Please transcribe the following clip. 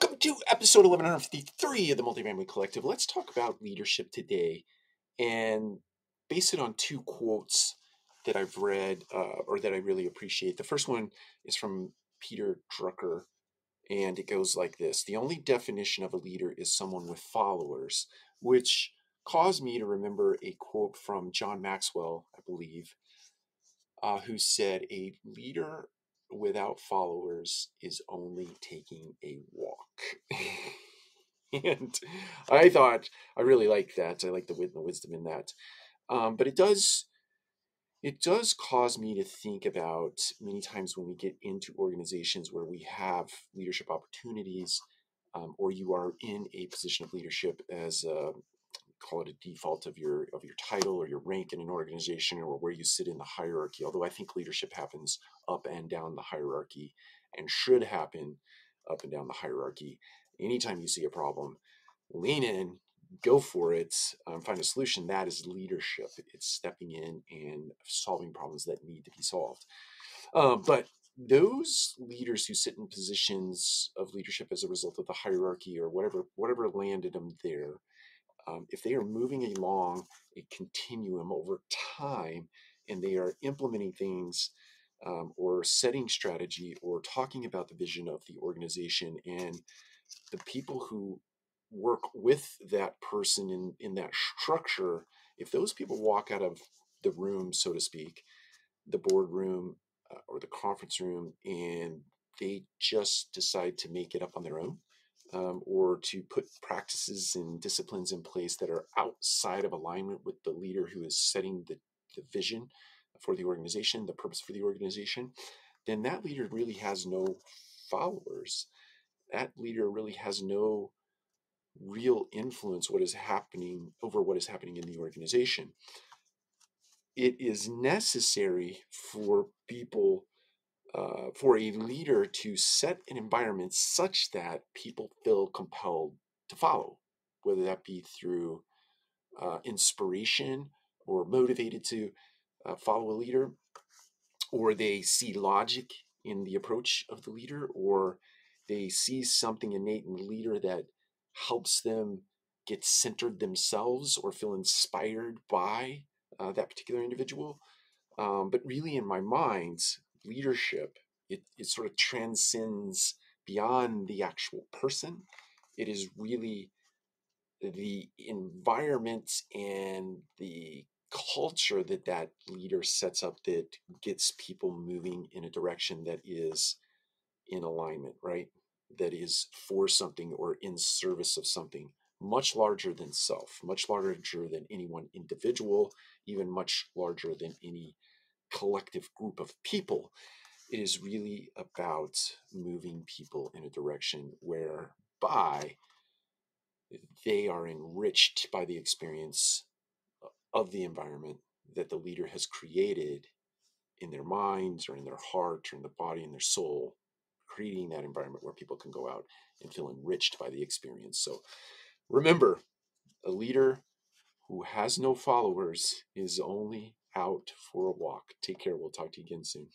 Welcome to episode 1153 of the Multifamily Collective. Let's talk about leadership today and base it on two quotes that I've read uh, or that I really appreciate. The first one is from Peter Drucker, and it goes like this The only definition of a leader is someone with followers, which caused me to remember a quote from John Maxwell, I believe, uh, who said, A leader without followers is only taking a walk. and I thought I really like that. I like the, wit the wisdom in that. Um, but it does it does cause me to think about many times when we get into organizations where we have leadership opportunities um, or you are in a position of leadership as a, call it a default of your of your title or your rank in an organization or where you sit in the hierarchy although i think leadership happens up and down the hierarchy and should happen up and down the hierarchy. Anytime you see a problem lean in go for it um, find a solution that is leadership. It's stepping in and solving problems that need to be solved. Uh, but those leaders who sit in positions of leadership as a result of the hierarchy or whatever whatever landed them there um, if they are moving along a continuum over time and they are implementing things um, or setting strategy or talking about the vision of the organization and the people who work with that person in, in that structure, if those people walk out of the room, so to speak, the boardroom uh, or the conference room, and they just decide to make it up on their own, um, or to put practices and disciplines in place that are outside of alignment with the leader who is setting the, the vision for the organization, the purpose for the organization, then that leader really has no followers. That leader really has no real influence what is happening over what is happening in the organization. It is necessary for people uh, for a leader to set an environment such that people feel compelled to follow, whether that be through uh, inspiration or motivated to uh, follow a leader, or they see logic in the approach of the leader, or they see something innate in the leader that helps them get centered themselves or feel inspired by uh, that particular individual. Um, but really, in my mind, leadership, it, it sort of transcends beyond the actual person. It is really the environment and the culture that that leader sets up that gets people moving in a direction that is in alignment, right? That is for something or in service of something much larger than self, much larger than any one individual, even much larger than any collective group of people. It is really about moving people in a direction whereby they are enriched by the experience of the environment that the leader has created in their minds or in their heart or in the body and their soul, creating that environment where people can go out and feel enriched by the experience. So remember, a leader who has no followers is only out for a walk. Take care. We'll talk to you again soon.